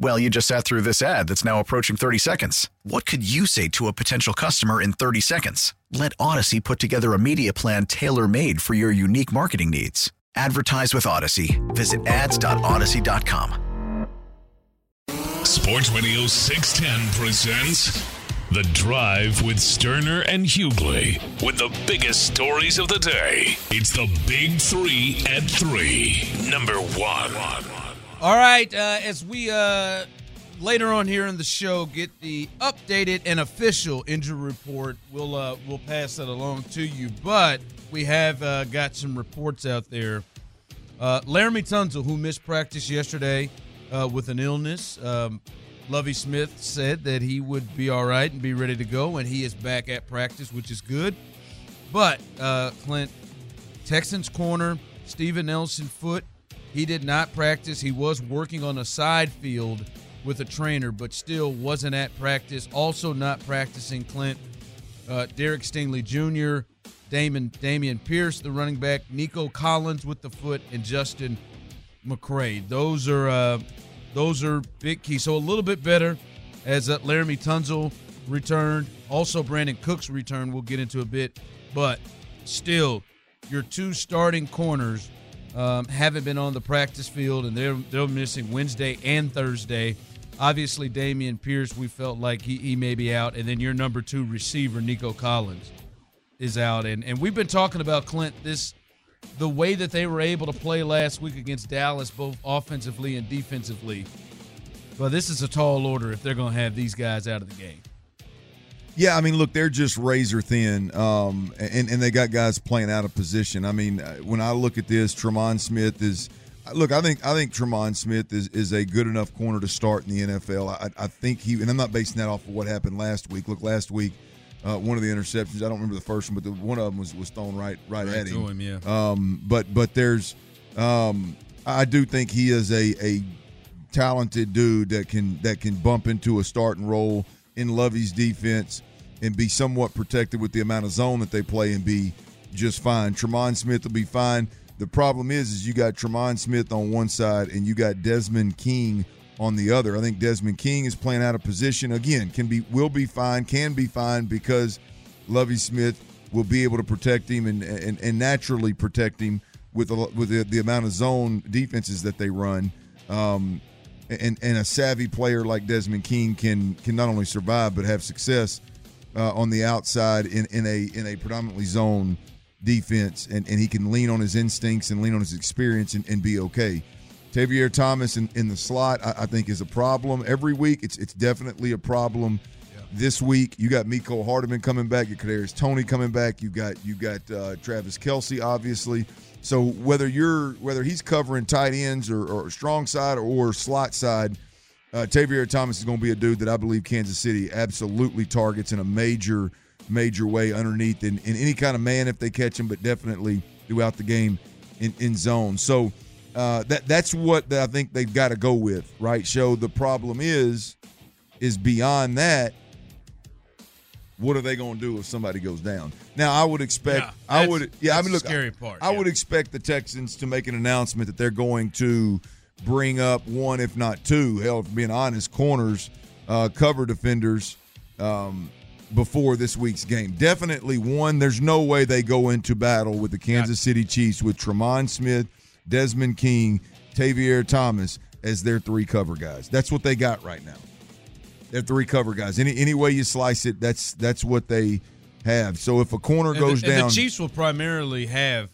Well, you just sat through this ad that's now approaching 30 seconds. What could you say to a potential customer in 30 seconds? Let Audacy put together a media plan tailor made for your unique marketing needs. Advertise with Audacy. Visit ads.audacy.com. Sports Radio 610 presents The Drive with Stoerner and Hughley. With the biggest stories of the day, it's the Big Three at Three. Number one. All right, uh, as we uh, later on here in the show get the updated and official injury report, we'll uh, we'll pass that along to you. But we have uh, got some reports out there. Uh, Laremy Tunsil, who missed practice yesterday uh, with an illness, um, Lovie Smith said that he would be all right and be ready to go, and he is back at practice, which is good. But Clint, Texans corner Steven Nelson foot he did not practice. He was working on a side field with a trainer, but still wasn't at practice. Also not practicing Clint, uh, Derek Stingley Jr., Damon Dameon Pierce, the running back, Nico Collins with the foot, and Justin McCray. Those are uh, those are big keys. So a little bit better as uh, Laremy Tunsil returned. Also Brandin Cooks returned. We'll get into a bit, but still, your two starting corners um, haven't been on the practice field, and they're they're missing Wednesday and Thursday. Obviously, Dameon Pierce, we felt like he, he may be out, and then your number two receiver, Nico Collins, is out. And and we've been talking about Clint this the way that they were able to play last week against Dallas, both offensively and defensively. Well, this is a tall order if they're going to have these guys out of the game. Yeah, I mean, look, they're just razor thin, um, and and they got guys playing out of position. I mean, uh, when I look at this, Tremon Smith is. Look, I think I think Tremon Smith is, is a good enough corner to start in the NFL. I, I think he, and I'm not basing that off of what happened last week. Look, last week, uh, one of the interceptions, I don't remember the first one, but the, one of them was, was thrown right right, right at him. him yeah. Um, but but there's, um, I do think he is a a talented dude that can that can bump into a starting role in Lovie's defense and be somewhat protected with the amount of zone that they play and be just fine. Tremon Smith will be fine. The problem is, is you got Tremon Smith on one side and you got Desmond King on the other. I think Desmond King is playing out of position again. Can be, will be fine, can be fine because Lovie Smith will be able to protect him and and, and naturally protect him with a, with the, the amount of zone defenses that they run. Um, and and a savvy player like Desmond King can can not only survive but have success uh, on the outside in, in a in a predominantly zone defense, and, and he can lean on his instincts and lean on his experience and, and be okay. Tavierre Thomas in, in the slot, I, I, think, is a problem every week. It's it's definitely a problem. Yeah. This week, you got Mecole Hardman coming back. You got Kadarius Toney coming back. You got you got uh, Travis Kelce, obviously. So whether you're whether he's covering tight ends or, or strong side or, slot side, uh, Tavierre Thomas is going to be a dude that I believe Kansas City absolutely targets in a major, major way underneath in, in any kind of man if they catch him, but definitely throughout the game in, in zone. So uh, that that's what I think they've got to go with, right? So the problem is, is beyond that. What are they going to do if somebody goes down? Now, I would expect. Yeah, I would. Yeah, I mean, look. Scary part. I yeah. would expect the Texans to make an announcement that they're going to bring up one, if not two, hell, being honest, corners, uh, cover defenders um, before this week's game. Definitely one. There's no way they go into battle with the Kansas City Chiefs with Tremon Smith, Desmond King, Tavierre Thomas as their three cover guys. That's what they got right now. They're three cover guys. Any any way you slice it, that's that's what they have. So if a corner and goes the, down, the Chiefs will primarily have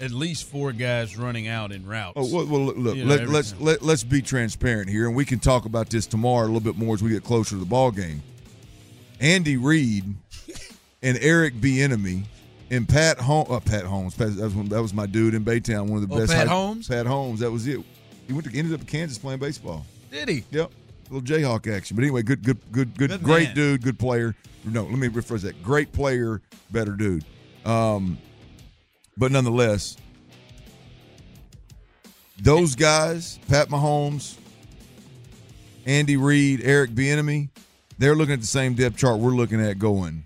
at least four guys running out in routes. Oh well, well look, You know, let, let's time. let, let's be transparent here, and we can talk about this tomorrow a little bit more as we get closer to the ball game. Andy Reid and Eric Bieniemy and Pat Holmes. Uh, Pat Holmes. Pat, that, was, one- that was my dude in Baytown. One of the Oh, best. Pat high- Holmes? Pat Holmes. That was it. He went to ended up in Kansas playing baseball. Did he? Yep. Little Jayhawk action. But anyway, good, good, good, good, Good great man. dude, good player. No, let me rephrase that. Great player, better dude. Um, but nonetheless, those guys, Pat Mahomes, Andy Reid, Eric Bieniemy, they're looking at the same depth chart we're looking at going.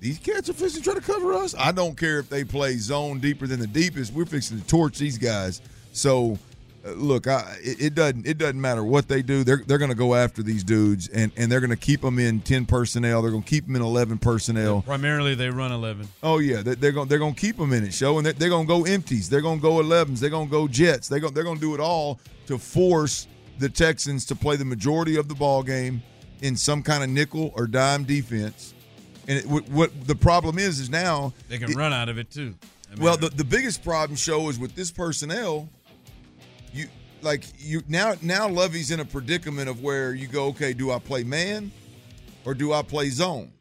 These cats are fixing to try to cover us. I don't care if they play zone deeper than the deepest. We're fixing to torch these guys. So, look, I, it, it doesn't it doesn't matter what they do. They're they're going to go after these dudes, and, and they're going to keep them in ten personnel. They're going to keep them in eleven personnel. Primarily, they run eleven. Oh yeah, they- they're going they're going to keep them in it, show, and they're, they're going to go empties. They're going to go 11s. They're going to go jets. They're going they're going to do it all to force the Texans to play the majority of the ball game in some kind of nickel or dime defense. And it, what, what the problem is is now They can it- run out of it too. I mean, well, the, the biggest problem show is with this personnel. You like you now now Lovie's in a predicament of where you go, okay, do I play man or do I play zone?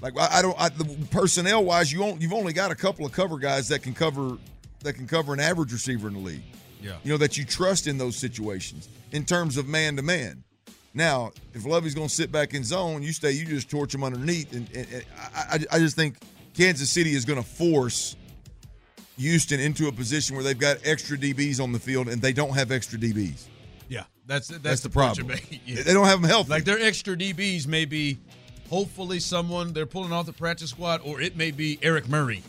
Like I, I don't I, the personnel wise, you only, you've only got a couple of cover guys that can cover that can cover an average receiver in the league. yeah. You know that you trust in those situations in terms of man to man. Now, if Lovie's going to sit back in zone, you stay, you just torch him underneath, and, and, and I, I, I just think Kansas City is going to force Houston into a position where they've got extra DBs on the field, and they don't have extra DBs. Yeah, that's that's, That's the you're problem. Yeah. They don't have them healthy. Like their extra DBs may be, hopefully, someone they're pulling off the practice squad, or it may be Eric Murray.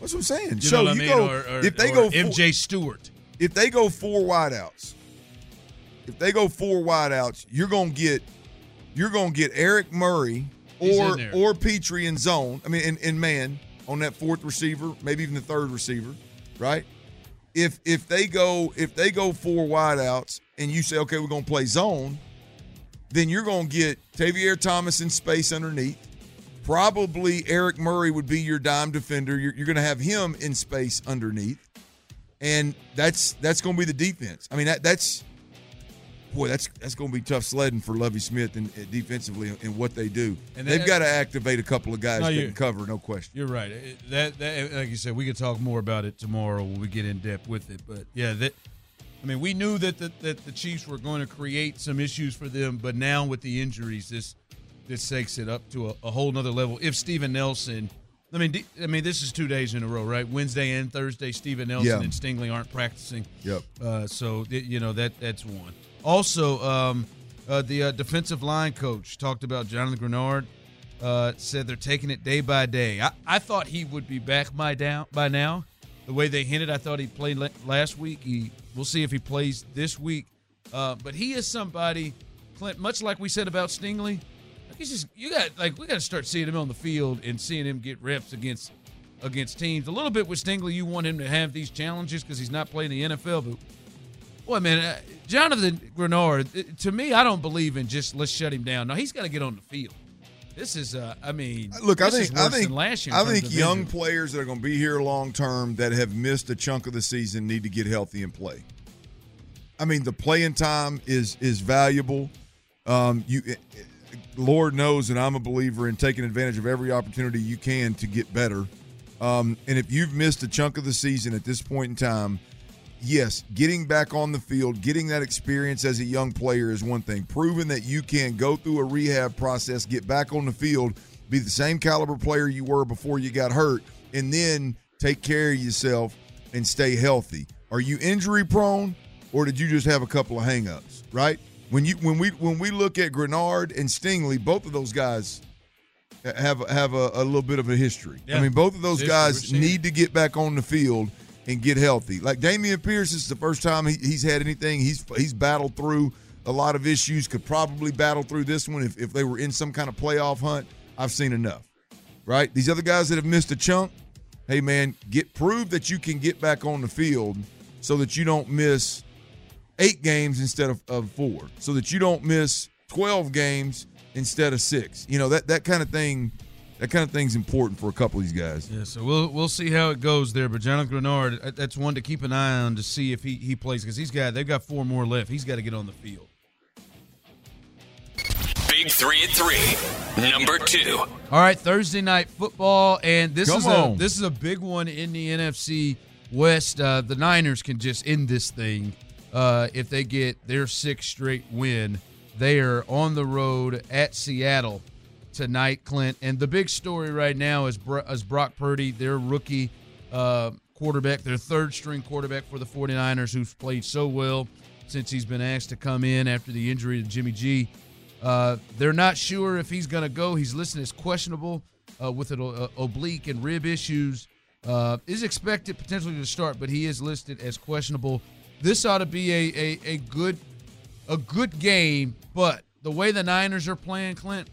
That's what I'm saying. You so know what I mean? go or, or, if they go four, MJ Stewart. if they go four wideouts, if they go four wideouts, you're gonna get you're gonna get Eric Murray or or Petrie in zone. I mean, in, in man on that fourth receiver, maybe even the third receiver, right? If if they go if they go four wideouts and you say okay, we're gonna play zone, then you're gonna get Tavierre Thomas in space underneath. Probably Eric Murray would be your dime defender. You're, you're to have him in space underneath, and that's that's to be the defense. I mean, that that's boy, that's that's going to be tough sledding for Lovie Smith and, and defensively in what they do. And They've got to activate a couple of guys No, that can cover, no question. You're right. It- That, that like you said, we could talk more about it tomorrow when we get in depth with it. But yeah, that I mean, we knew that the, that the Chiefs were going to create some issues for them, but now with the injuries, this this takes it up to a, a whole nother level. If Steven Nelson, I mean, d- I mean, this is two days in a row, right? Wednesday and Thursday, Steven Nelson Yeah. and Stingley aren't practicing. Yep. Uh, so you know that that's one. Also, um, uh, the uh, defensive line coach talked about Jonathan Greenard. Uh, said they're taking it day by day. I, I thought he would be back by down by now. The way they hinted, I thought he played la- last week. He we'll see if he plays this week. Uh, but he is somebody, Clint. Much like we said about Stingley, he's just you got like we got to start seeing him on the field and seeing him get reps against against teams. A little bit with Stingley, you want him to have these challenges because he's not playing the NFL. But boy, man, uh, Jonathan Greenard, uh, to me, I don't believe in just let's shut him down. No, he's got to get on the field. This is, uh, I mean, Look, I think I think last year. I think young injury. players that are going to be here long term that have missed a chunk of the season need to get healthy and play. I mean, the playing time is is valuable. Um, you, eh, eh, Lord knows, and I'm a believer in taking advantage of every opportunity you can to get better. Um, and if you've missed a chunk of the season at this point in time, yes, getting back on the field, getting that experience as a young player is one thing. Proving that you can go through a rehab process, get back on the field, be the same caliber player you were before you got hurt, and then take care of yourself and stay healthy. Are you injury prone, or did you just have a couple of hangups? Right? When you when we when we look at Greenard and Stingley, both of those guys have have a, a little bit of a history. I mean, both of those guys need to get back on the field and get healthy. Like Dameon Pierce this is the first time he, he's had anything. He's he's battled through a lot of issues. Could probably battle through this one if, if they were in some kind of playoff hunt. I've seen enough. Right? These other guys that have missed a chunk, hey man, get prove that you can get back on the field so that you don't miss eight games instead of, of four, so that you don't miss twelve games instead of six. You know that that kind of thing That kind of thing's important for a couple of these guys. Yeah, so we'll we'll see how it goes there. But Jonathan Greenard, uh, that's one to keep an eye on to see if he, he plays because he's got they've got four more left. He's got to get on the field. Big three at three. Number two. All right, Thursday night football, and this Come is on. a this is a big one in the NFC West. Uh, the Niners can just end this thing uh, if they get their sixth straight win. They are on the road at Seattle tonight, Clint. And the big story right now is, is Brock Purdy, their rookie uh, quarterback, their third string quarterback for the 49ers, who's played so well since he's been asked to come in after the injury to Jimmy G. Uh, they're not sure if he's going to go. He's listed as questionable uh, with an uh, oblique and rib issues. Uh, is expected potentially to start, but he is listed as questionable. This ought to be a, a, a good a good game, but the way the Niners are playing, Clint,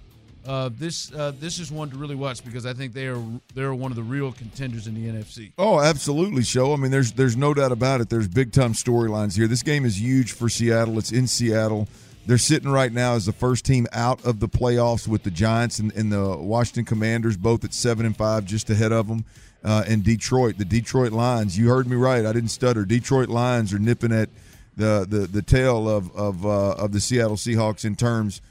uh, this uh, this is one to really watch because I think they are they're one of the real contenders in the NFC. Oh, absolutely, show. I mean, there's there's no doubt about it. There's big time storylines here. This game is huge for Seattle. It's in Seattle. They're sitting right now as the first team out of the playoffs with the Giants and, and the Washington Commanders, both at seven and five, just ahead of them. Uh, and Detroit, the Detroit Lions. You heard me right. I didn't stutter. Detroit Lions are nipping at the the, the tail of of uh, of the Seattle Seahawks in terms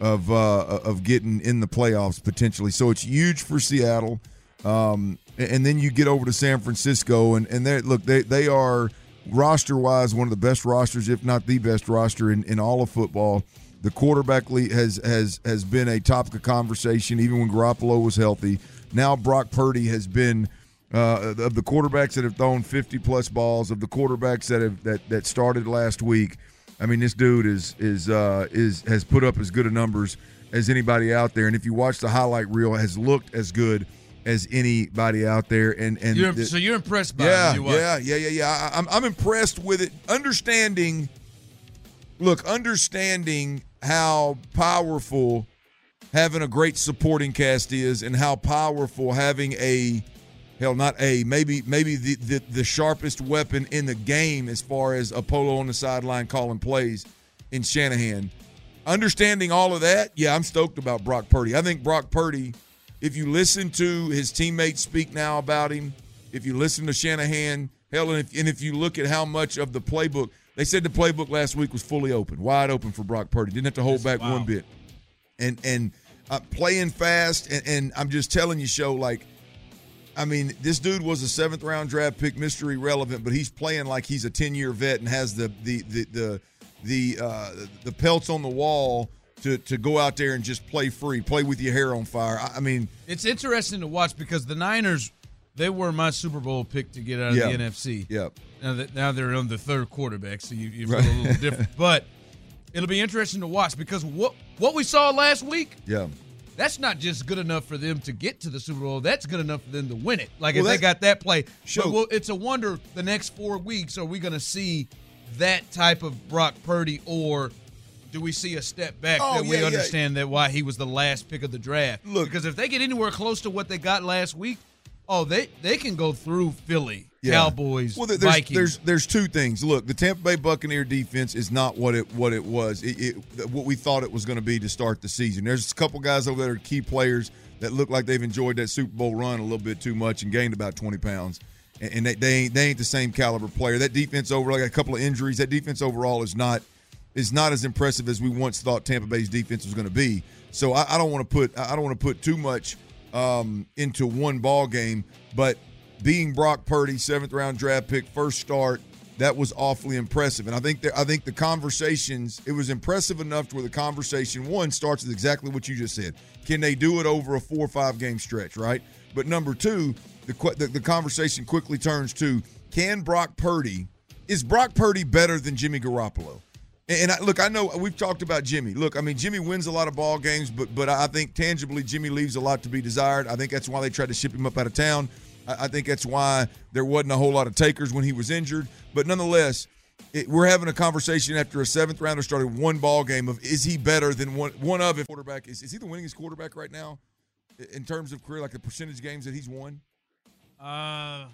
of uh, of getting in the playoffs potentially. So it's huge for Seattle. Um, and then you get over to San Francisco, and and they look they they are roster wise one of the best rosters, if not the best roster in, in all of football. The quarterback has has has been a topic of conversation even when Garoppolo was healthy. Now Brock Purdy has been uh, of the quarterbacks that have thrown 50 plus balls of the quarterbacks that have that that started last week. I mean, this dude is is uh, is has put up as good a numbers as anybody out there, and if you watch the highlight reel, has looked as good as anybody out there. And and You're, the- so you're impressed by yeah, yeah, yeah, yeah, yeah. I, I'm I'm impressed with it. Understanding, look, understanding how powerful having a great supporting cast is, and how powerful having a hell, not a maybe maybe the the, the sharpest weapon in the game as far as a polo on the sideline calling plays in Shanahan. Understanding all of that, yeah, I'm stoked about Brock Purdy. I think Brock Purdy, if you listen to his teammates speak now about him, if you listen to Shanahan, hell, and if, and if you look at how much of the playbook, they said the playbook last week was fully open, wide open for Brock Purdy. Didn't have to hold back one bit. And and uh, playing fast, and, and I'm just telling you, show like, I mean, this dude was a seventh round draft pick, Mr. Irrelevant, but he's playing like he's a 10 year vet and has the the the the the uh, the pelts on the wall to to go out there and just play free, play with your hair on fire. I, I mean, It's interesting to watch because the Niners, they were my Super Bowl pick to get out of Yeah. the NFC. yeah, Now that now they're on the third quarterback, so you, you feel Right. a little different. But it'll be interesting to watch because what what we saw last week, yeah. That's not just good enough for them to get to the Super Bowl. That's good enough for them to win it. Like Well, if they got that play. Sure. Well, it's a wonder the next four weeks are we going to see that type of Brock Purdy or do we see a step back Oh, that we yeah, yeah. understand that why he was the last pick of the draft? Look- because if they get anywhere close to what they got last week, oh they they can go through Philly, Yeah. Cowboys, Well, there's, Vikings. there's there's two things. Look, the Tampa Bay Buccaneer defense is not what it what it was. It, it, what we thought it was going to be to start the season. There's a couple guys over there, key players that look like they've enjoyed that Super Bowl run a little bit too much and gained about 20 pounds. And, and they, they ain't they ain't the same caliber player. That defense over like a couple of injuries. That defense overall is not is not as impressive as we once thought Tampa Bay's defense was going to be. So I, I don't want to put I don't want to put too much um, into one ball game, but being Brock Purdy, seventh round draft pick, first start, that was awfully impressive. And I think that I think the conversations it was impressive enough to where the conversation one starts with exactly what you just said. Can they do it over a four or five game stretch, right? But number two, the the, the conversation quickly turns to can Brock Purdy is Brock Purdy better than Jimmy Garoppolo? And, I, look, I know we've talked about Jimmy. Look, I mean Jimmy wins a lot of ball games, but but I think tangibly Jimmy leaves a lot to be desired. I think that's why they tried to ship him up out of town. I, I think that's why there wasn't a whole lot of takers when he was injured. But nonetheless, it, we're having a conversation after a seventh rounder started one ball game of is he better than one one of if quarterback is is he the winningest quarterback right now in terms of career like the percentage games that he's won. uh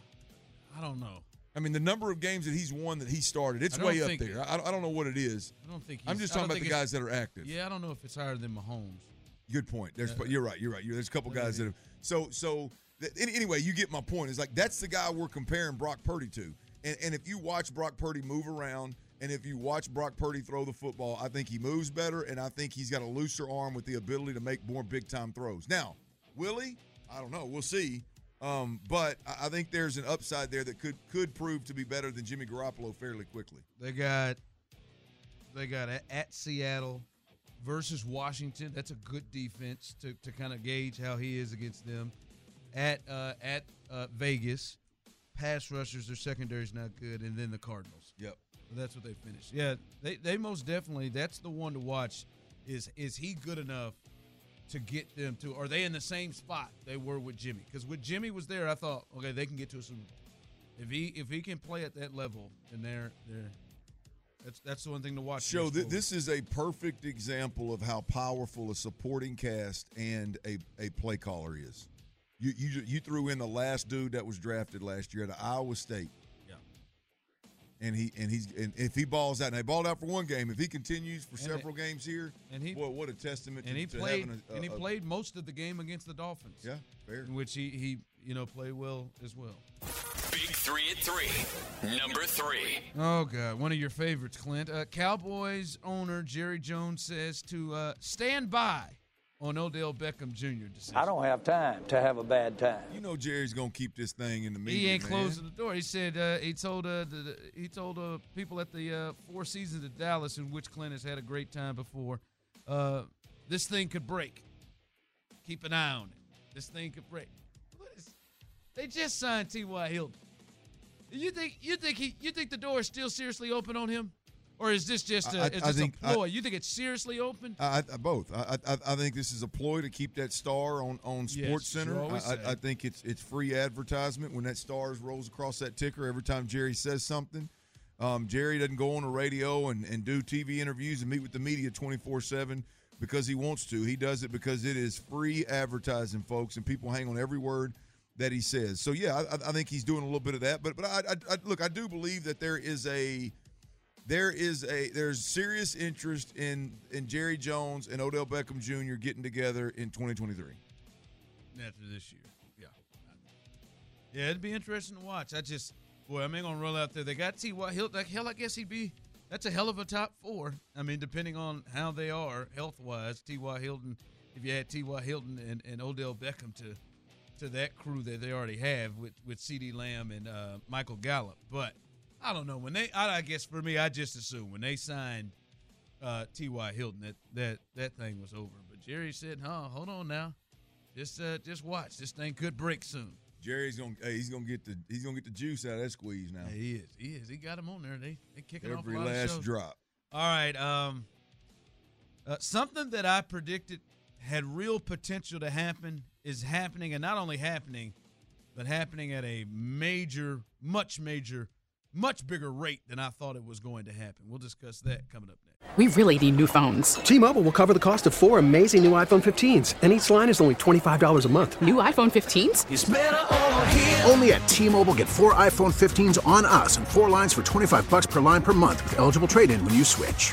I don't know. I mean, the number of games that he's won that he started, it's way up there. I, I don't know what it is. I don't think I'm just talking about the guys that are active. Yeah, I don't know if it's higher than Mahomes. Good point. There's you're right. You're right. You're, there's a couple guys that have so so. th- Anyway, you get my point. It's like that's the guy we're comparing Brock Purdy to. And and if you watch Brock Purdy move around, and if you watch Brock Purdy throw the football, I think he moves better, and I think he's got a looser arm with the ability to make more big time throws. Now, will he? I don't know. We'll see. Um, but I think there's an upside there that could could prove to be better than Jimmy Garoppolo fairly quickly. They got they got at, at Seattle versus Washington. That's a good defense to, to kind of gauge how he is against them. At uh, at uh, Vegas, pass rushers, their secondary's not good, and then the Cardinals. Yep. That's what they finished. Yeah, they, they most definitely. That's the one to watch. Is is he good enough to get them to? Are they in the same spot they were with Jimmy? Because with Jimmy was there, I thought, okay, they can get to Bowl. If he if he can play at that level, then they're they're that's that's the one thing to watch. Show th- this is a perfect example of how powerful a supporting cast and a, a play caller is. You, you you threw in the last dude that was drafted last year at Iowa State. Yeah. And he and he's and if he balls out, and they balled out for one game. If he continues for And several it- games here, and he- boy, what a testament! and to, he to played having a, and he a- a- played most of the game against the Dolphins. Yeah, fair. In which he he you know played well as well. Big three at three. Number three. Oh God, one of your favorites, Clint. Uh, Cowboys owner Jerry Jones says to uh, stand by on Odell Beckham Jr. decision. I don't have time to have a bad time. You know Jerry's gonna keep this thing in the media. He ain't man. closing the door. He said uh, he told uh, the, the, he told uh, people at the uh, Four Seasons of Dallas, in which Clint has had a great time before. Uh, this thing could break. Keep an eye on it. This thing could break. What is, they just signed T.Y. Hilton. You think you think he you think the door is still seriously open on him, or is this just a, I- I- is I this think- a I- ploy? you think it's seriously open? I, I, both. I, I I think this is a ploy to keep that star on on Sports you Center. I. I, I think it's it's free advertisement when that star rolls across that ticker every time Jerry says something. Um, Jerry doesn't go on the radio and, and do TV interviews and meet with the media twenty four seven because he wants to. He does it because it is free advertising, folks, and people hang on every word that he says. So yeah, I, I think he's doing a little bit of that. But but I, I, I look, I do believe that there is a there is a there's serious interest in in Jerry Jones and Odell Beckham Jr. getting together in 2023. after this year. Yeah. Yeah, it'd be interesting to watch. I just, boy, I'm gonna roll out there. They got T.Y. Hilton. Like, hell, I guess he'd be. That's a hell of a top four. I mean, depending on how they are health wise, T.Y. Hilton. If you had T.Y. Hilton and, and Odell Beckham to to that crew that they already have with with CeeDee Lamb and uh, Michael Gallup, but I don't know when they. I, I guess for me, I just assume when they signed uh, T.Y. Hilton that that that thing was over. But Jerry said, "Huh, hold on now." Just uh, just watch. This thing could break soon. Jerry's gonna hey, he's gonna get the he's gonna get the juice out of that squeeze now. Yeah, he is. He is. He got him on there. They they kicking off Every last drop. All right. Um, uh, something that I predicted had real potential to happen is happening, and not only happening, but happening at a major, much major, much bigger rate than I thought it was going to happen. We'll discuss that coming up next. We really need new phones. T-Mobile will cover the cost of four amazing new iPhone 15s, and each line is only $25 a month. New iPhone 15s? Only at T-Mobile get four iPhone 15s on us and four lines for 25 bucks per line per month with eligible trade-in when you switch.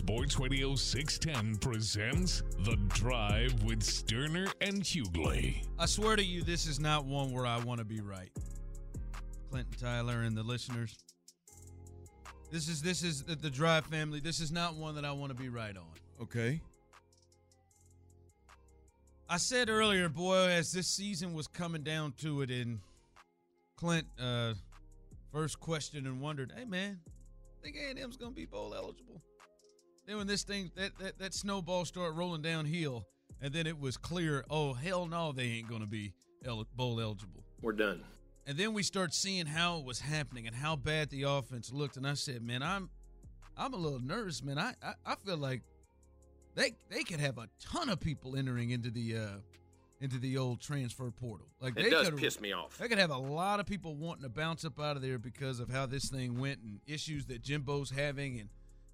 Sports Radio 610 presents The Drive with Stoerner and Hughley. I swear to you, this is not one where I want to be right. Clinton Tyler and the listeners. This is this is the, the Drive family. This is not one that I want to be right on. Okay. I said earlier, boy, as this season was coming down to it, and Clint uh, first questioned and wondered, "Hey man, think A and M's gonna be bowl eligible?" Then when this thing that, that that snowball started rolling downhill, and then it was clear, oh hell no, they ain't gonna be el- bowl eligible. We're done. And then we start seeing how it was happening and how bad the offense looked, and I said, man, I'm I'm a little nervous, man. I I, I feel like they they could have a ton of people entering into the uh into the old transfer portal. Like It they does could- piss me off. They could have a lot of people wanting to bounce up out of there because of how this thing went and issues that Jimbo's having and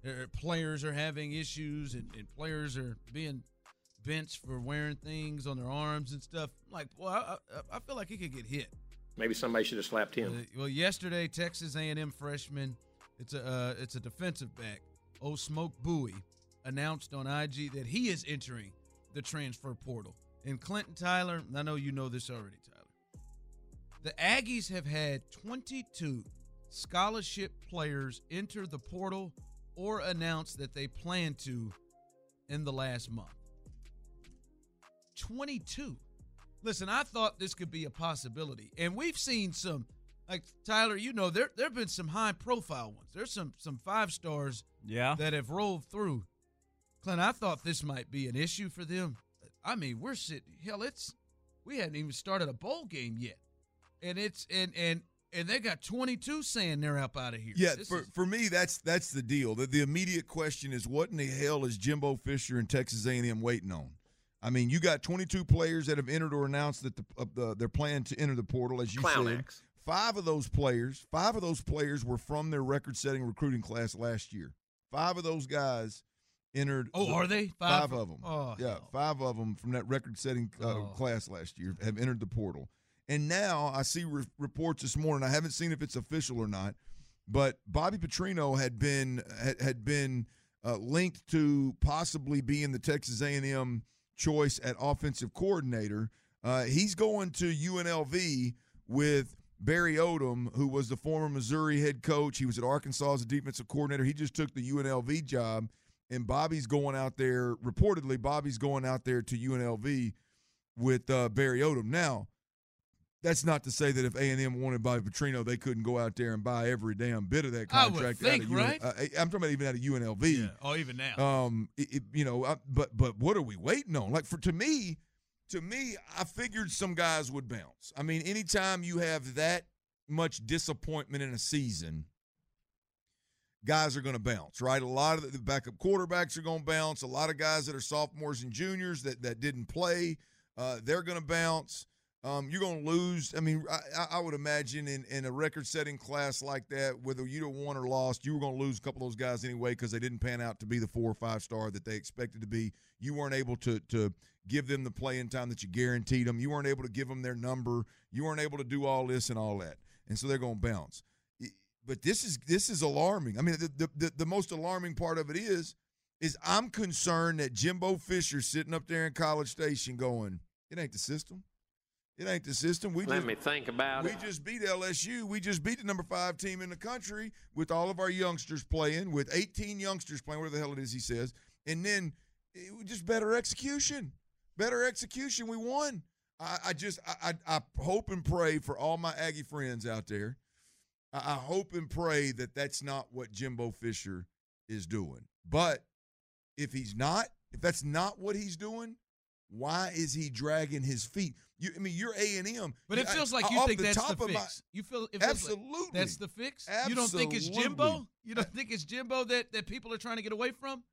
uh, players are having issues and, and players are being benched for wearing things on their arms and stuff. Like, well, I, I, I feel like he could get hit. Maybe somebody should have slapped him. Uh, well, yesterday, Texas A&M freshman, it's a uh, it's a defensive back, Oh Smoke Bowie, announced on IG that he is entering the transfer portal. And Clinton Tyler, I know you know this already, Tyler. The Aggies have had 22 scholarship players enter the portal or announce that they plan to in the last month. 22. Listen, I thought this could be a possibility. And we've seen some like Tyler, you know, there there've been some high profile ones. There's some some five stars Yeah. that have rolled through. Clint, I thought this might be an issue for them. I mean, we're sitting hell, it's we hadn't even started a bowl game yet. And it's and and and they got 22 saying they're up out of here. Yeah, This for, is- for me, that's that's the deal. The, the immediate question is, what in the hell is Jimbo Fisher and Texas A&M waiting on? I mean, you got 22 players that have entered or announced that the, uh, the they're planning to enter the portal, as you Clown said. acts. Five of those players, five of those players were from their record-setting recruiting class last year. Five of those guys entered. Oh, the- are they? Five, Five of them. Oh, yeah, hell. five of them from that record-setting uh, Oh. class last year have entered the portal. And now I see re- reports this morning. I haven't seen if it's official or not, but Bobby Petrino had been had, had been uh, linked to possibly being the Texas A&M choice at offensive coordinator. Uh, he's going to UNLV with Barry Odom, who was the former Missouri head coach. He was at Arkansas as a defensive coordinator. He just took the UNLV job, and Bobby's going out there. Reportedly, Bobby's going out there to UNLV with uh, Barry Odom. Now, that's not to say that if A and M wanted Bobby Petrino, they couldn't go out there and buy every damn bit of that contract. I would think, out of right? Uh, I'm talking about even out of UNLV. Yeah. Oh, even now. Um, it, it- you know, I, but but what are we waiting on? Like for to me, to me, I figured some guys would bounce. I mean, anytime you have that much disappointment in a season, guys are going to bounce, right? A lot of the backup quarterbacks are going to bounce. A lot of guys that are sophomores and juniors that that didn't play, uh, they're going to bounce. Um, you're going to lose. I mean, I, I- would imagine in, in a record-setting class like that, whether you don't won or lost, you were going to lose a couple of those guys anyway because they didn't pan out to be the four or five star that they expected to be. You weren't able to to give them the playing time that you guaranteed them. You weren't able to give them their number. You weren't able to do all this and all that, and so they're going to bounce. But this is this is alarming. I mean, the, the the the most alarming part of it is is I'm concerned that Jimbo Fisher sitting up there in College Station going, it ain't the system. It ain't the system. We Let just, me think about we it. We just beat LSU. We just beat the number five team in the country with all of our youngsters playing, with 18 youngsters playing, whatever the hell it is he says. And then it was just better execution. Better execution. We won. I, I just I, I, I hope and pray for all my Aggie friends out there. I, I hope and pray that that's not what Jimbo Fisher is doing. But if he's not, if that's not what he's doing, why is he dragging his feet? You, I mean, you're A and M, But it feels like you think that's the fix. you feel like Absolutely. that's the fix. You don't think it's Jimbo? You don't think it's Jimbo that that people are trying to get away from?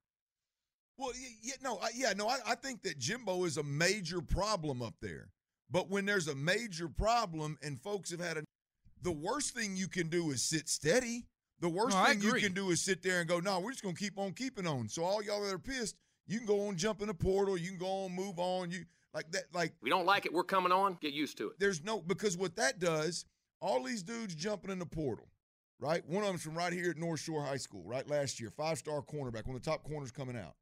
Well, yeah, no, I, yeah, no. I, I think that Jimbo is a major problem up there. But when there's a major problem and folks have had a, the worst thing you can do is sit steady. The worst No, thing you can do is sit there and go, no, we're just gonna keep on keeping on. So all y'all that are pissed, you can go on, jump in the portal, you can go on, move on. You like that, like We don't like it. We're coming on. Get used to it. there's no because what that does, all these dudes jumping in the portal, right? One of them's from right here at North Shore High School, right? Last year, five star cornerback, one of the top corners coming out,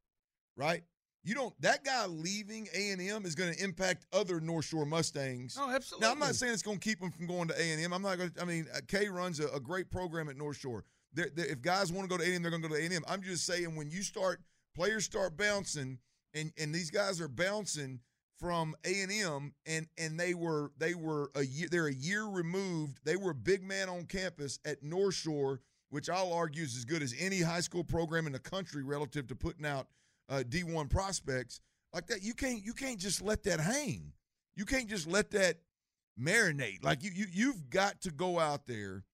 right? You don't that guy leaving A and M is going to impact other North Shore Mustangs. Oh, absolutely. Now I'm not saying it's going to keep them from going to A and M. I'm not going. to I mean, uh, K runs a, a great program at North Shore. They're, they're- if guys want to go to A and M, they're going to go to A and M. I'm just saying when you start players start bouncing, and and these guys are bouncing from A and M, and and they were they were a year they're a year removed. They were a big man on campus at North Shore which I'll argue is as good as any high school program in the country relative to putting out uh, D1 prospects like that. You can't you can't just let that hang. You can't just let that marinate. Like you you you've got to go out there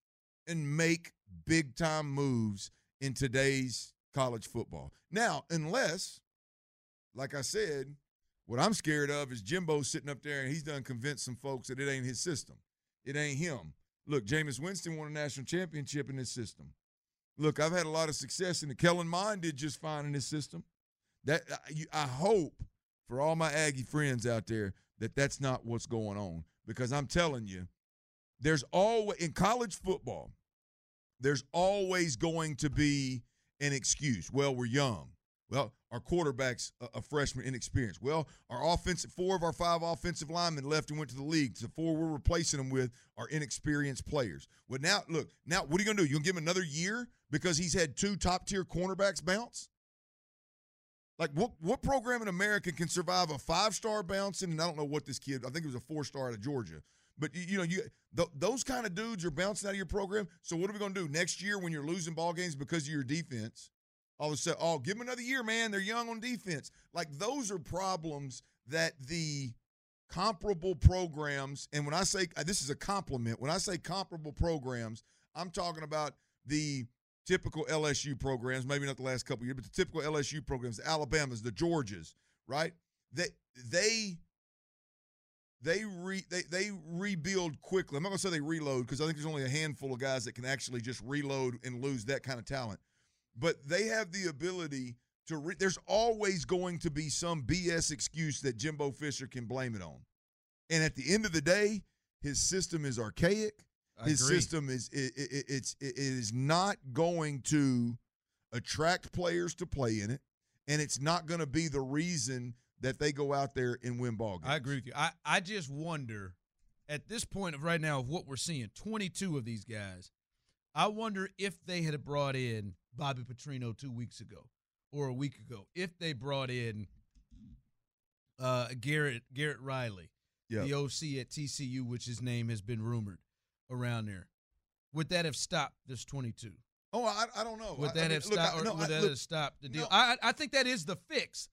and make big time moves in today's college football. Now, unless, like I said, what I'm scared of is Jimbo sitting up there and he's done convinced some folks that it ain't his system. It ain't him. Look, Jameis Winston won a national championship in this system. Look, I've had a lot of success in the Kellen Mond did just fine in this system. That I hope for all my Aggie friends out there that that's not what's going on because I'm telling you, there's always in college football, there's always going to be an excuse. Well, we're young. Well, our quarterback's a, a, freshman, inexperienced. Well, our offensive four of our five offensive linemen left and went to the league. The four we're replacing them with are inexperienced players. Well, now look, now what are you gonna do? You gonna give him another year because he's had two top tier cornerbacks bounce? Like what what program in America can survive a five star bouncing? And I don't know what this kid. I think it was a four star out of Georgia. But you, you know, you th- those kind of dudes are bouncing out of your program. So what are we going to do next year when you're losing ball games because of your defense? All of a sudden, oh, give them another year, man. They're young on defense. Like those are problems that the comparable programs, and when I say uh, this is a compliment, when I say comparable programs, I'm talking about the typical LSU programs, maybe not the last couple years, but the typical LSU programs, the Alabamas, the Georgias, right? They they they re they, they rebuild quickly. I'm not gonna say they reload because I think there's only a handful of guys that can actually just reload and lose that kind of talent. But they have the ability to. Re- there's always going to be some BS excuse that Jimbo Fisher can blame it on, and at the end of the day, his system is archaic. I his agree. system is it, it, it's it is not going to attract players to play in it, and it's not going to be the reason that they go out there and win ball games. I agree with you. I, I just wonder at this point of right now of what we're seeing, 22 of these guys. I wonder if they had brought in Bobby Petrino two weeks ago or a week ago, if they brought in uh, Garrett Garrett Riley, Yep. the OC at TCU, which his name has been rumored around there, would that have stopped this 22? Oh, I, I don't know. Would that I mean, have look, stopped? I- no, would I- that look, have stopped the deal? no. I I think that is the fix.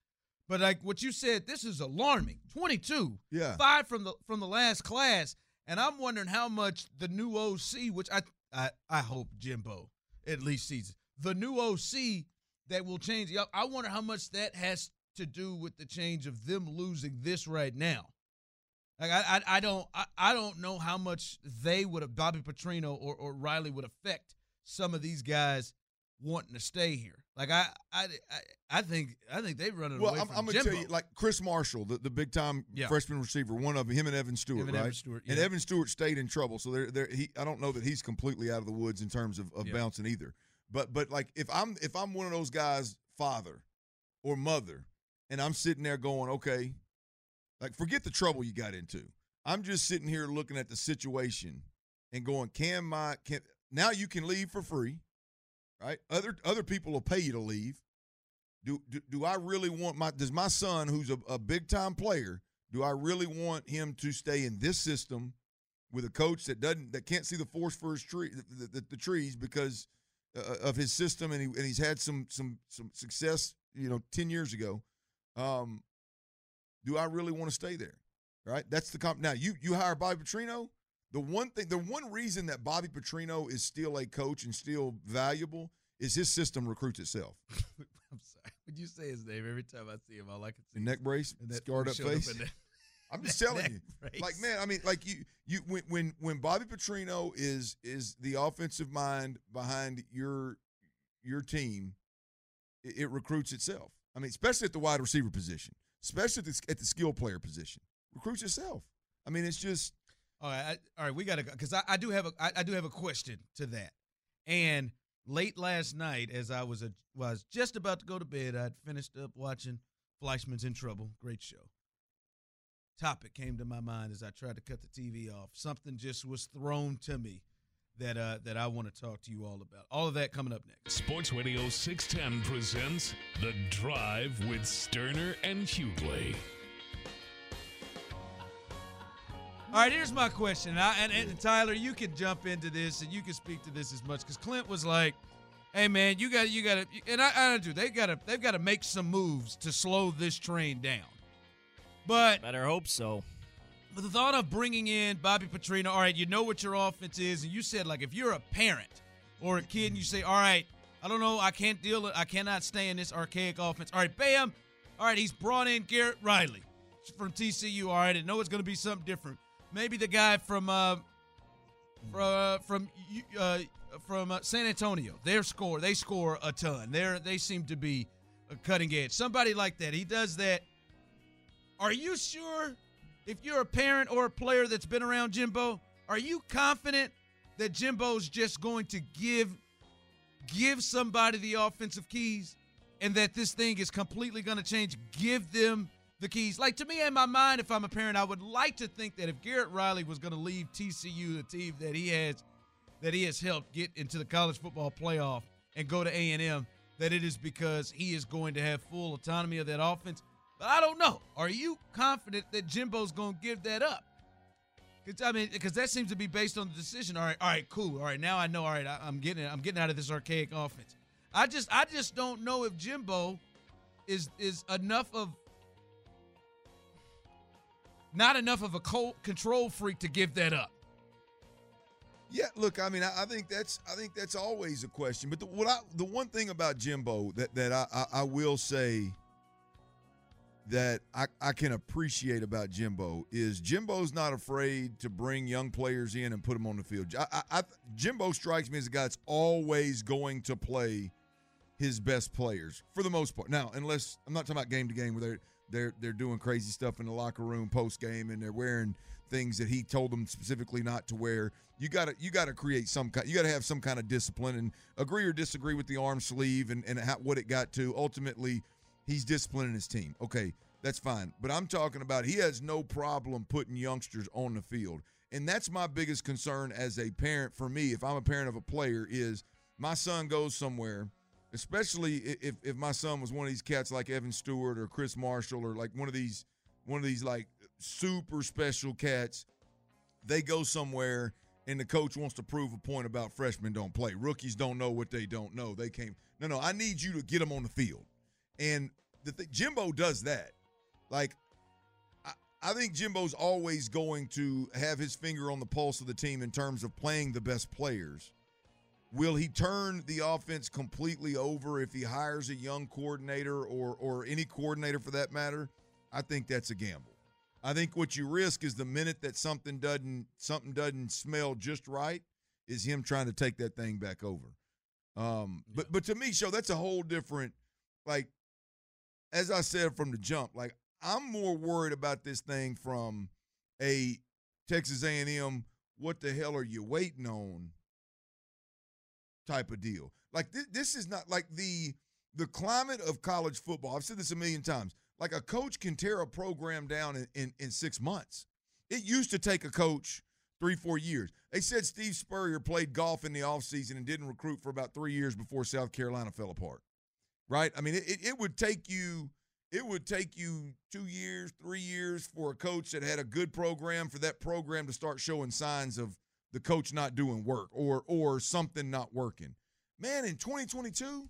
But like what you said, this is alarming. Twenty two, Yeah. five from the from the last class, and I'm wondering how much the new OC, which I I I hope Jimbo at least sees the new OC that will change. I wonder how much that has to do with the change of them losing this right now. Like I, I, I don't, I, I don't know how much they would have Bobby Petrino or, or Riley would affect some of these guys wanting to stay here. Like I, I, I, I think, I think they run it Well, away I'm, from I'm gonna Jimbo. tell you, like Chris Marshall, the, the big time Yeah. freshman receiver, one of them, him and Evan Stewart, Him and right? Evan Stewart, And. Evan Stewart stayed in trouble, so they're, they're, he, I don't know that he's completely out of the woods in terms of, of Yeah. bouncing either. But but like if I'm if I'm one of those guys, father or mother, and I'm sitting there going, okay, like forget the trouble you got into. I'm just sitting here looking at the situation and going, can my can now you can leave for free, right? Other other people will pay you to leave. Do, do, do I really want my does my son who's a, a big time player do I really want him to stay in this system with a coach that doesn't that can't see the forest for his tree the, the, the trees because uh, of his system and, he, and he's had some some some success you know 10 years ago um do I really want to stay there right that's the comp now you you hire Bobby Petrino the one thing the one reason that Bobby Petrino is still a coach and still valuable is his system recruits itself I'm sorry. Would you say his name every time I see him? All I can see neck brace scarred up face there. I'm just telling you, like man, I mean, like you, you when when when Bobby Petrino is is the offensive mind behind your your team, it, it recruits itself. I mean, especially at the wide receiver position, especially at the, at the skill player position, recruits itself. I mean, it's just All right, I, all right, we gotta go because I, I do have a I, I do have a question to that. And late last night, as I was a, was just about to go to bed, I'd finished up watching Fleishman's in Trouble, great show. Topic came to my mind as I tried to cut the TV off. Something just was thrown to me that uh, that I want to talk to you all about. All of that coming up next. Sports Radio 610 presents The Drive with Stoerner and Hughley. All right, here's my question. And, I, and, and Tyler, you can jump into this and you can speak to this as much because Clint was like, "Hey, man, you got you got to," and I, I do. They got to they've got to make some moves to slow this train down. But better hope so. But the thought of bringing in Bobby Petrino, all right, you know what your offense is, and you said like if you're a parent or a kid and you say, all right, I don't know, I can't deal it, I cannot stay in this archaic offense. All right, bam, all right, he's brought in Garrett Riley from TCU. All right, I know it's going to be something different. Maybe the guy from uh, from uh, from uh, from uh, San Antonio. Their score, they score a ton. They they seem to be a cutting edge. Somebody like that. He does that. Are you sure? If you're a parent or a player that's been around Jimbo, are you confident that Jimbo's just going to give give somebody the offensive keys and that this thing is completely going to change? Give them the keys. Like to me, in my mind, if I'm a parent, I would like to think that if Garrett Riley was going to leave TCU, the team that he has that he has helped get into the college football playoff and go to A&M, that it is because he is going to have full autonomy of that offense. But I don't know. Are you confident that Jimbo's going to give that up? Cause, I mean, because that seems to be based on the decision. All right, all right, cool. All right, now I know. All right, I, am getting. I'm getting out of this archaic offense. I just, I just don't know if Jimbo is is enough of not enough of a control freak to give that up. Yeah, look, I mean, I, I, think that's I think that's always a question. But the, what I, the one thing about Jimbo that that I, I, I will say that I, I can appreciate about Jimbo is Jimbo's not afraid to bring young players in and put them on the field. I, I, Jimbo strikes me as a guy that's always going to play his best players for the most part. Now, unless I'm not talking about game to game where they're they're doing crazy stuff in the locker room post game and they're wearing things that he told them specifically not to wear. You got to you got to create some kind. You got to have some kind of discipline and agree or disagree with the arm sleeve and and how, what it got to. Ultimately, he's disciplining his team. Okay, that's fine. But I'm talking about he has no problem putting youngsters on the field. And that's my biggest concern as a parent for me, if I'm a parent of a player, is my son goes somewhere especially if if my son was one of these cats like Evan Stewart or Chris Marshall or like one of these one of these like super special cats. They go somewhere and the coach wants to prove a point about freshmen don't play. Rookies don't know what they don't know. They came. No, no, I need you to get them on the field. And the thing, Jimbo does that. Like I, I think Jimbo's always going to have his finger on the pulse of the team in terms of playing the best players. Will he turn the offense completely over if he hires a young coordinator or or any coordinator for that matter? I think that's a gamble. I think what you risk is the minute that something doesn't something doesn't smell just right is him trying to take that thing back over. Um, yeah. but but to me, show that's a whole different like as I said from the jump, like I'm more worried about this thing from a Texas A&M what the hell are you waiting on type of deal. Like th- this is not like the the climate of college football. I've said this a million times. Like a coach can tear a program down in, in, in six months. It used to take a coach three, four years. They said Steve Spurrier played golf in the offseason and didn't recruit for about three years before South Carolina fell apart. Right? I mean, it, it would take you it would take you two years, three years for a coach that had a good program for that program to start showing signs of the coach not doing work or or something not working. Man, in 2022,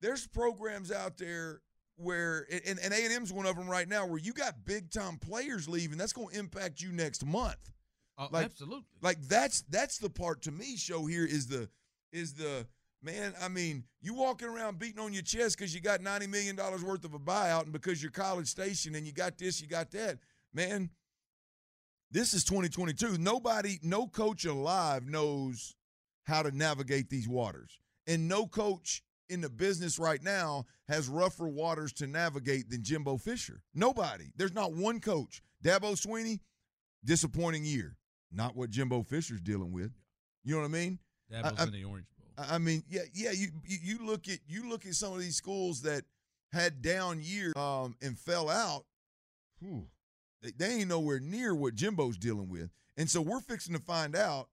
there's programs out there where and, and A&M's one of them right now where you got big time players leaving. That's going to impact you next month. Uh, like, absolutely. Like that's that's the part to me show here is the is the man, I mean, you walking around beating on your chest because you got $90 million worth of a buyout and because you're college station and you got this, you got that. Man, this is 2022. Nobody, no coach alive knows how to navigate these waters. And no coach in the business right now has rougher waters to navigate than Jimbo Fisher. Nobody. There's not one coach. Dabo Swinney, disappointing year. Not what Jimbo Fisher's dealing with. You know what I mean? Dabo's I, in the Orange Bowl. I mean, yeah, yeah. You, you look at you look at some of these schools that had down years um, and fell out. Whew, they ain't nowhere near what Jimbo's dealing with. And so we're fixing to find out,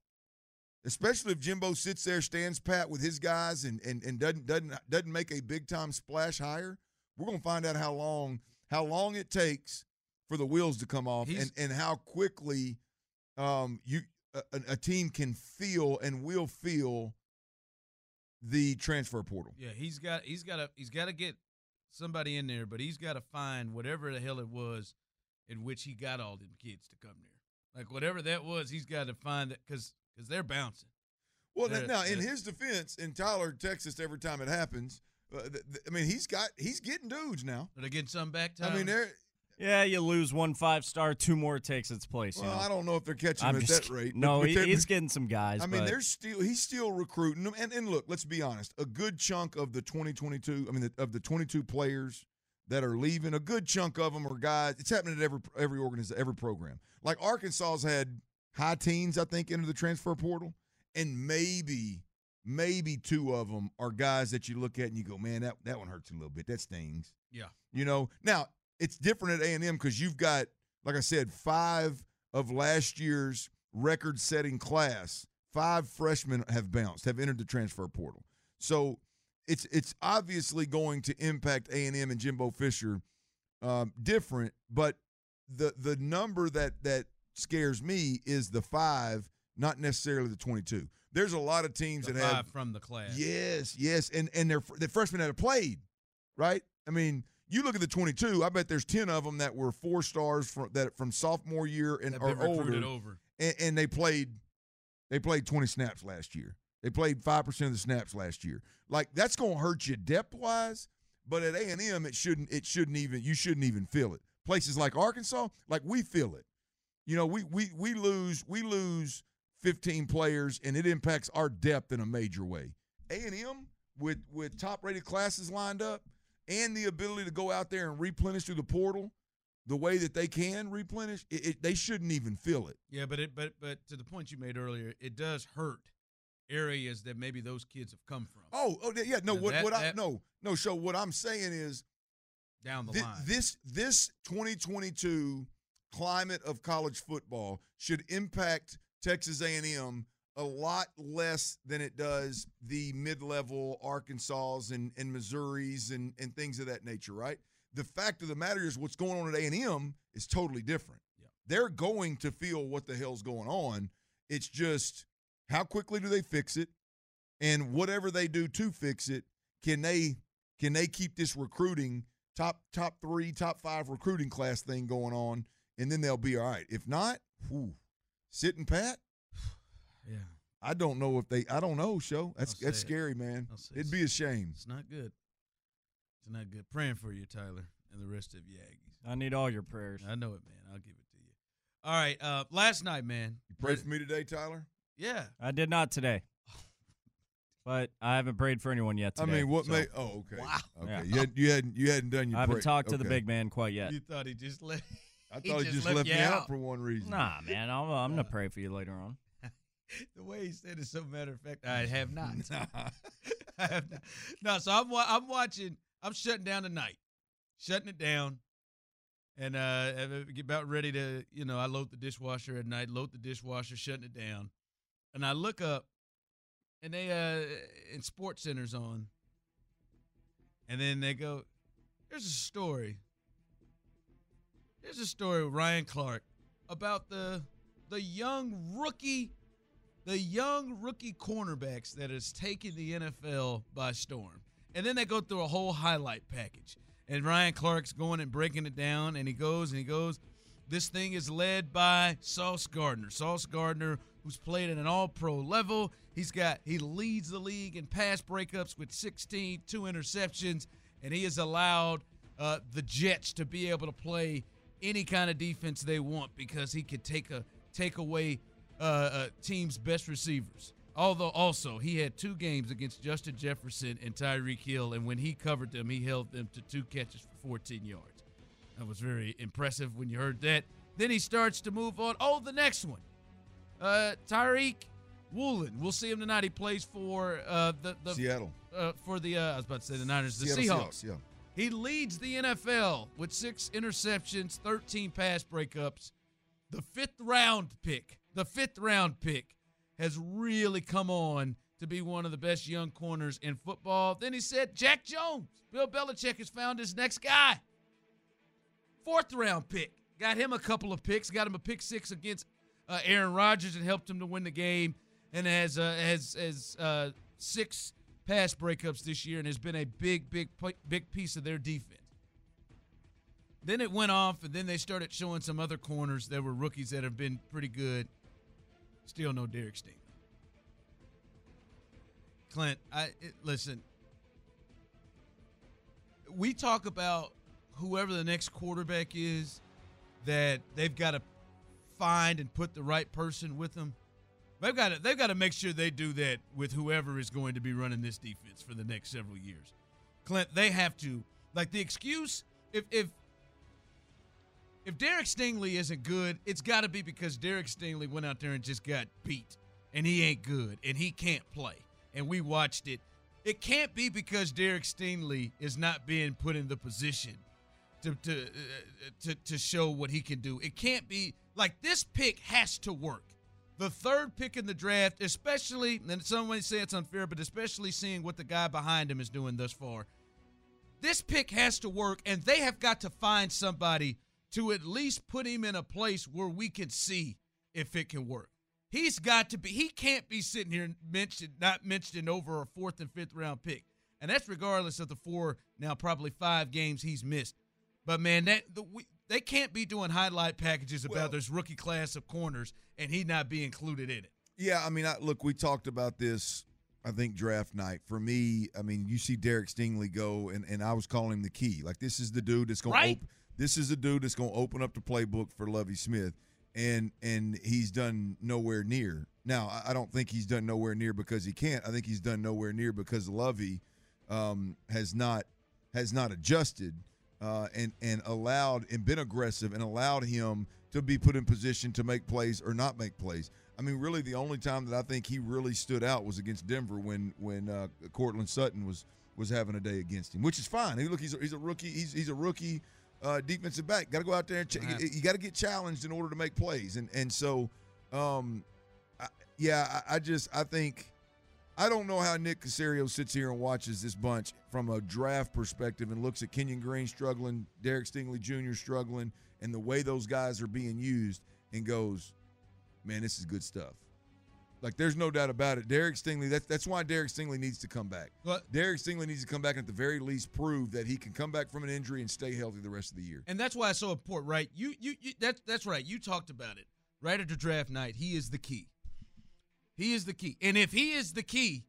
especially if Jimbo sits there, stands pat with his guys and and, and doesn't doesn't doesn't make a big time splash hire. We're gonna find out how long how long it takes for the wheels to come off, He's- and and how quickly um, you a, a team can feel and will feel the transfer portal. Yeah, he's got he's got to he's got to get somebody in there, but he's got to find whatever the hell it was in which he got all them kids to come there. Like whatever that was, he's got to find that because because they're bouncing. Well, They're- now in his defense, in Tyler, Texas, every time it happens, uh, th- th- I mean, he's got he's getting dudes now. But they getting some back? I mean, they're Yeah, you lose one five star, two more takes its place. you well, know? I don't know if they're catching I'm him at just that rate. No, but- but he's getting some guys. I mean, but- they're still he's still recruiting them. And and look, let's be honest. A good chunk of the 2022, I mean, the, of the 22 players that are leaving, a good chunk of them are guys. It's happening at every every organization, every program. Like Arkansas's had high teens, I think, into the transfer portal, and maybe maybe two of them are guys that you look at and you go, man, that that one hurts a little bit. That stings. Yeah. You know, now it's different at A and M because you've got, like I said, five of last year's record-setting class. Five freshmen have bounced, have entered the transfer portal. So it's it's obviously going to impact A and M and Jimbo Fisher um, different. But the the number that that scares me is the five, not necessarily the twenty-two. There's a lot of teams The that five have from the class. Yes, yes, and and they're the freshmen that have played, right? I mean, you look at the 22. I bet there's 10 of them that were four stars from that from sophomore year and That or been recruited older, over. And, and they played they played 20 snaps last year. They played five percent of the snaps last year. Like that's going to hurt you depth wise. But at A and M, it shouldn't. It shouldn't even. You shouldn't even feel it. Places like Arkansas, like we feel it. You know, we we we lose we lose 15 players, and it impacts our depth in a major way. A and M with with top rated classes lined up, and the ability to go out there and replenish through the portal, the way that they can replenish, it, it, they shouldn't even feel it. Yeah, but it but but to the point you made earlier, it does hurt areas that maybe those kids have come from Oh, oh yeah, no. What that- what I that- no no. So what I'm saying is down the thi- line. this this 2022 climate of college football should impact Texas A&M a lot less than it does the mid-level Arkansas and, and Missouris and, and things of that nature, right? The fact of the matter is what's going on at A&M is totally different. Yeah. They're going to feel what the hell's going on. It's just how quickly do they fix it? And whatever they do to fix it, can they can they keep this recruiting top top three, top five recruiting class thing going on, and then they'll be all right. If not, whew, sitting pat. yeah, I don't know if they. I don't know. Show that's I'll that's it. scary, man. I'll It'd be a shame. it's not good. It's not good. Praying for you, Tyler, and the rest of you Aggies. I need all your prayers. I know it, man. I'll give it to you. All right. Uh, last night, man. You pray for me today, Tyler. Yeah. I did not today, but I haven't prayed for anyone yet. Today, I mean, what so may? Oh, okay. Wow. Okay. Yeah. You, had, you hadn't you hadn't done your. I haven't pray- talked to the big man quite yet. You thought he just let. I thought he just, left, me out. for one reason. Nah, man, I'm, I'm gonna pray for you later on. the way he said it, so matter of fact, I have not. Nah. I have not. No, so I'm I'm watching. I'm shutting down tonight, shutting it down, and uh, I'm about ready to. You know, I load the dishwasher at night, load the dishwasher, shutting it down, and I look up, and they uh, in SportsCenter's on, and then they go, "There's a story. There's a story with Ryan Clark about the the young rookie, the young rookie cornerbacks that has taken the NFL by storm. And then they go through a whole highlight package. And Ryan Clark's going and breaking it down, and he goes and he goes. This thing is led by Sauce Gardner. Sauce Gardner, who's played at an all-pro level. He's got he leads the league in pass breakups with 16, two interceptions, and he has allowed uh, the Jets to be able to play any kind of defense they want because he could take a take away uh, uh, teams' best receivers. Although also he had two games against Justin Jefferson and Tyreek Hill, and when he covered them, he held them to two catches for 14 yards. That was very impressive when you heard that. Then he starts to move on. Oh, the next one, uh, Tariq Woolen. We'll see him tonight. He plays for uh, the, the Seattle. uh, for the uh, I was about to say the Niners, the Seattle Seahawks. Seahawks, yeah. He leads the NFL with six interceptions, 13 pass breakups. The fifth round pick, the fifth round pick, has really come on to be one of the best young corners in football. Then he said, Jack Jones. Bill Belichick has found his next guy. Fourth round pick. got him a couple of picks, got him a pick six against uh, Aaron Rodgers and helped him to win the game, and has uh, has has uh, six pass breakups this year, and has been a big, big, big piece of their defense. Then it went off, and then they started showing some other corners that were rookies that have been pretty good. Still no Derek Stingley. Clint, I it, listen. We talk about whoever the next quarterback is that they've got to find and put the right person with them. They've got to they've got to make sure they do that with whoever is going to be running this defense for the next several years. Clint, they have to like the excuse if if if Derek Stingley isn't good, it's got to be because Derek Stingley went out there and just got beat and he ain't good and he can't play. And we watched it. It can't be because Derek Stingley is not being put in the position to to uh, to to show what he can do. It can't be like this pick has to work. The third pick in the draft, especially, and some may say it's unfair, but especially seeing what the guy behind him is doing thus far. This pick has to work, and they have got to find somebody to at least put him in a place where we can see if it can work. He's got to be. He can't be sitting here mentioned, not mentioned over a fourth and fifth round pick, and that's regardless of the four now probably five games he's missed. But man, that the, we, they can't be doing highlight packages about well, this rookie class of corners and he not be included in it. Yeah, I mean, I, look, we talked about this. I think draft night for me. I mean, you see Derek Stingley go, and, and I was calling him the key. Like this is the dude that's going right? to this is the dude that's going to open up the playbook for Lovie Smith, and and he's done nowhere near. Now, I don't think he's done nowhere near because he can't. I think he's done nowhere near because Lovey um, has not has not adjusted uh, and and allowed and been aggressive and allowed him to be put in position to make plays or not make plays. I mean, really, the only time that I think he really stood out was against Denver when when uh, Courtland Sutton was was having a day against him, which is fine. Look, he's a, he's a rookie. He's he's a rookie uh, defensive back. Got to go out there and ch- you, you got to get challenged in order to make plays. And and so, um, I, yeah, I, I just I think I don't know how Nick Caserio sits here and watches this bunch from a draft perspective and looks at Kenyon Green struggling, Derek Stingley Jr. struggling, and the way those guys are being used and goes, man, this is good stuff. Like, there's no doubt about it. Derek Stingley, that's, that's why Derek Stingley needs to come back. What? Derek Stingley needs to come back and at the very least prove that he can come back from an injury and stay healthy the rest of the year. And that's why it's so important, right? You, you, you that's, that's right. You talked about it right after draft night. He is the key. He is the key. And if he is the key,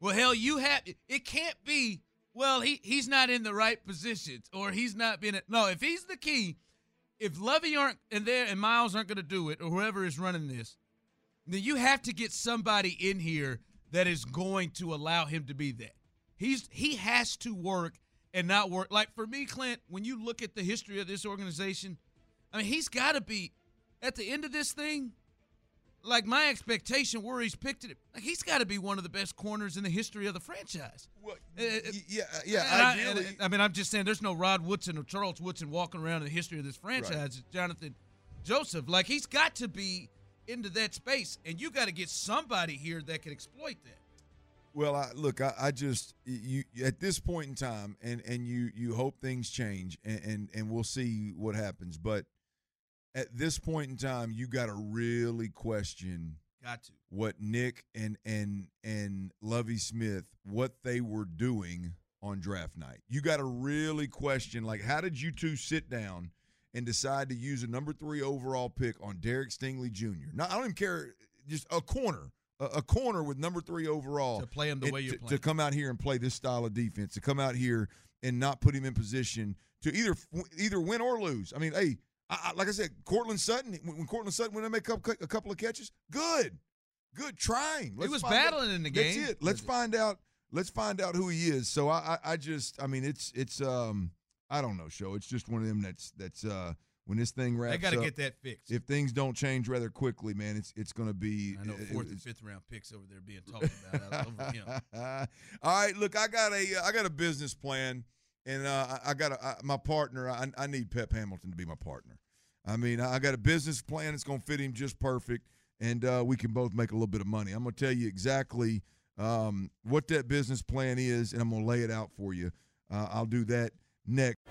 well, hell, you have it can't be, well, he he's not in the right positions or he's not being no, if he's the key, if Lovie aren't in there and Miles aren't gonna do it, or whoever is running this, then you have to get somebody in here that is going to allow him to be that. He's he has to work and not work. Like for me, Clint, when you look at the history of this organization, I mean, he's got to be at the end of this thing like my expectation where he's picked it, like he's got to be one of the best corners in the history of the franchise. Well, uh, yeah, yeah. I, I, mean, I'm just saying, there's no Rod Woodson or Charles Woodson walking around in the history of this franchise. Right. It's Johnathan Joseph. Like he's got to be into that space, and you got to get somebody here that can exploit that. Well, I, look, I, I, just you at this point in time, and and you you hope things change, and, and and we'll see what happens. But at this point in time, you got to really question got to what Nick and and and Lovie Smith what they were doing on draft night. You got to really question like how did you two sit down and decide to use a number 3 overall pick on Derek Stingley Jr. Now, I don't even care just a corner a, corner with number three overall to play him the way you to, to come out here and play this style of defense to come out here and not put him in position to either either win or lose. I mean, hey, I, like I said, Courtland Sutton, when Courtland Sutton went to make a couple of catches, good, good, trying. Let's he was battling out. in the game. That's it. Let's find out. Let's find out who he is. So I, I, I just, I mean, it's, it's, um, I don't know, show. It's just one of them that's, that's, uh, when this thing wraps, they got to get that fixed. If things don't change rather quickly, man, it's it's going to be. I know fourth and fifth round picks over there being talked about over him. All right, look, I got a I got a business plan, and uh, I got a, I, my partner. I, I need Pep Hamilton to be my partner. I mean, I got a business plan that's going to fit him just perfect, and uh, we can both make a little bit of money. I'm going to tell you exactly um, what that business plan is, and I'm going to lay it out for you. Uh, I'll do that next.